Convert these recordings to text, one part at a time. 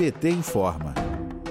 PT informa.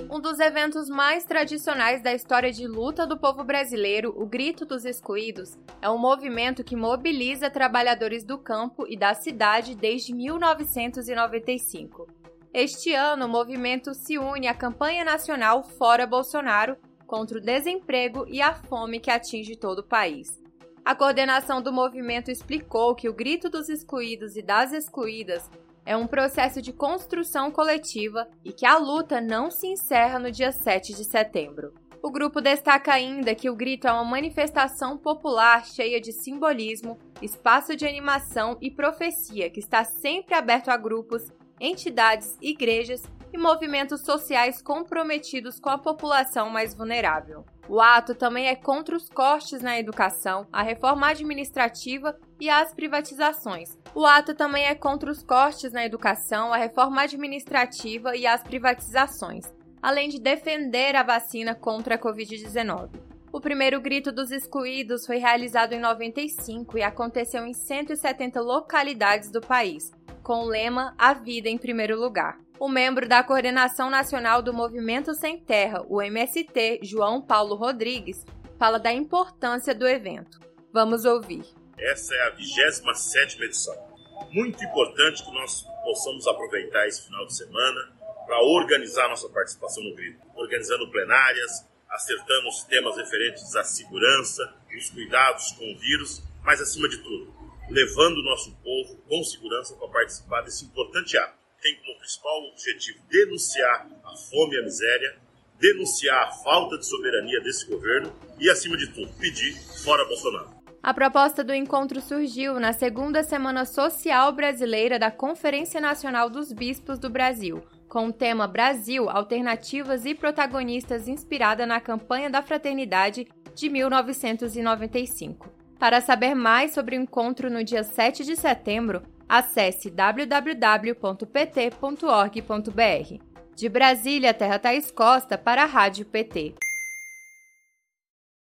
Um dos eventos mais tradicionais da história de luta do povo brasileiro, o Grito dos Excluídos, é um movimento que mobiliza trabalhadores do campo e da cidade desde 1995. Este ano, o movimento se une à campanha nacional Fora Bolsonaro contra o desemprego e a fome que atinge todo o país. A coordenação do movimento explicou que o Grito dos Excluídos e das Excluídas é um processo de construção coletiva e que a luta não se encerra no dia 7 de setembro. O grupo destaca ainda que o grito é uma manifestação popular cheia de simbolismo, espaço de animação e profecia que está sempre aberto a grupos, entidades, igrejas e movimentos sociais comprometidos com a população mais vulnerável. O ato também é contra os cortes na educação, a reforma administrativa e as privatizações. O ato também é contra os cortes na educação, a reforma administrativa e as privatizações, além de defender a vacina contra a Covid-19. O primeiro grito dos excluídos foi realizado em 95 e aconteceu em 170 localidades do país, com o lema A Vida em Primeiro Lugar. O membro da Coordenação Nacional do Movimento Sem Terra, o MST, João Paulo Rodrigues, fala da importância do evento. Vamos ouvir. Essa é a 27 edição. Muito importante que nós possamos aproveitar esse final de semana para organizar nossa participação no grito, organizando plenárias, acertando os temas referentes à segurança, os cuidados com o vírus, mas acima de tudo, levando o nosso povo com segurança para participar desse importante ato tem como principal objetivo denunciar a fome e a miséria, denunciar a falta de soberania desse governo e, acima de tudo, pedir fora Bolsonaro. A proposta do encontro surgiu na segunda Semana Social Brasileira da Conferência Nacional dos Bispos do Brasil, com o tema Brasil, Alternativas e Protagonistas inspirada na campanha da fraternidade de 1995. Para saber mais sobre o encontro no dia 7 de setembro, acesse www.pt.org.br. De Brasília, Terra Thaís Costa para a Rádio PT.